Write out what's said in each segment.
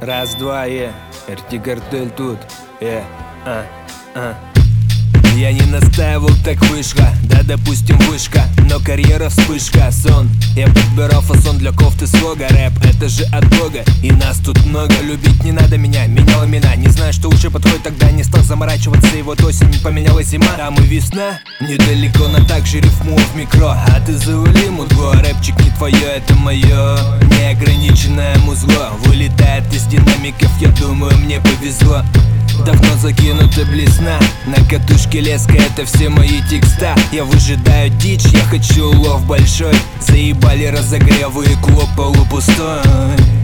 Раз, два, е, РТ-картель тут, э, а, а я не настаивал, так вышло. Да, допустим, вышка, но карьера вспышка. Сон, я подбирал фасон для кофты слога. Рэп, это же от Бога И нас тут много, любить не надо меня. Менял имена, не знаю, что лучше подходит Тогда. Не стал заморачиваться, и вот осень поменялась зима. Там и весна, недалеко, но также рифму в микро. А ты завали мудло, рэпчик не твое, это мое Неограниченное музло. Вылетает из динамиков, я думаю, мне повезло Давно закинута блесна. На катушке леска это все мои текста. Я выжидаю дичь, я хочу улов большой. Заебали разогревы и клуб полупустой.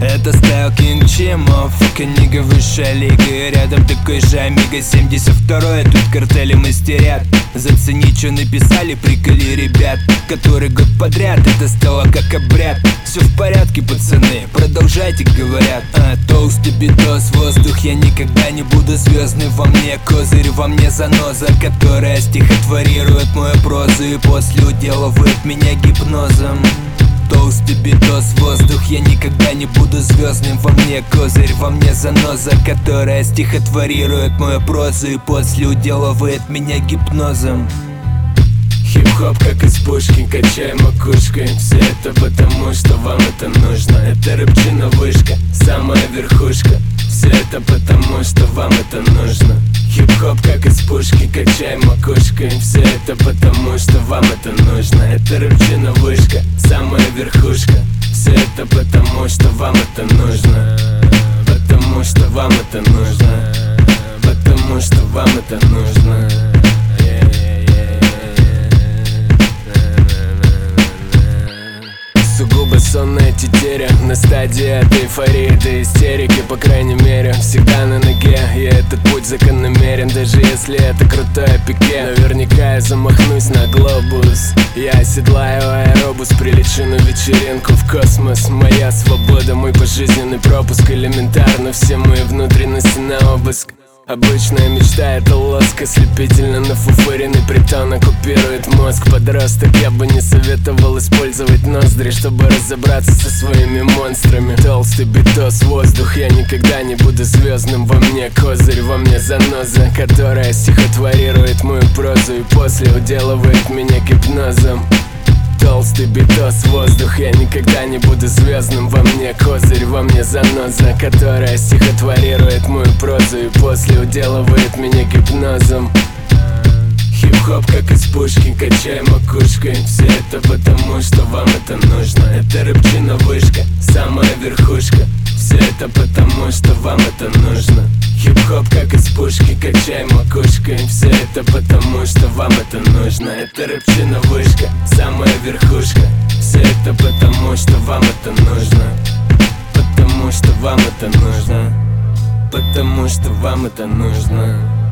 Это стайл Кинг Чимо Книга высшая лига. Рядом такой же Амиго 72 Тут картели мастерят. Зацени, что написали, приколи ребят Который год подряд это стало как обряд. Все в порядке, пацаны, продолжайте, говорят. А, Толстый битос, воздух, я никогда не буду звездный Во мне козырь, во мне заноза Которая стихотворирует мою прозу И после уделывает меня гипнозом Толстый битос, воздух, я никогда не буду звездным. Во мне козырь, во мне заноза Которая стихотворирует мою прозу И после уделывает меня гипнозом. Хип-хоп как из пушки, качаем макушкой. Все это потому, что вам это нужно. Это рыбчина вышка, самая верхушка Все это потому, что вам это нужно. Хип-хоп как из пушки, качаем макушкой. Все это потому, что вам это нужно. Это рыбчина вышка, самая верхушка. Все это потому, что вам это нужно. Потому что вам это нужно. Потому что вам это нужно Сугубо сонная тетеря На стадии от эйфории до истерики По крайней мере, всегда на ноге. И этот путь закономерен Даже если это крутое пике. Наверняка я замахнусь на глобус. Я оседлаю аэробус Прилечу на вечеринку в космос. Моя свобода, мой пожизненный пропуск Элементарно все мои внутренности на обыск Обычная мечта это лоск Ослепительно нафуфыренный притон оккупирует мозг Подросток я бы не советовал использовать ноздри Чтобы разобраться со своими монстрами. Толстый битос, воздух Я никогда не буду звездным. Во мне козырь, во мне заноза Которая стихотворирует мою прозу И после уделывает меня гипнозом Толстый битос, воздух Я никогда не буду звездным. Во мне козырь, во мне заноза Которая стихотворирует мою прозу И после уделывает меня гипнозом. Хип-хоп как из пушки, качаем макушкой. Все это потому, что вам это нужно. Это рыбчина вышка, самая верхушка. Все это потому, что вам это нужно Хип-хоп как из пушки, качаем макушкой. Все это потому, что вам это нужно. Это рыбчина вышка, самая верхушка. Все это потому, что вам это нужно. Потому что вам это нужно. Потому что вам это нужно.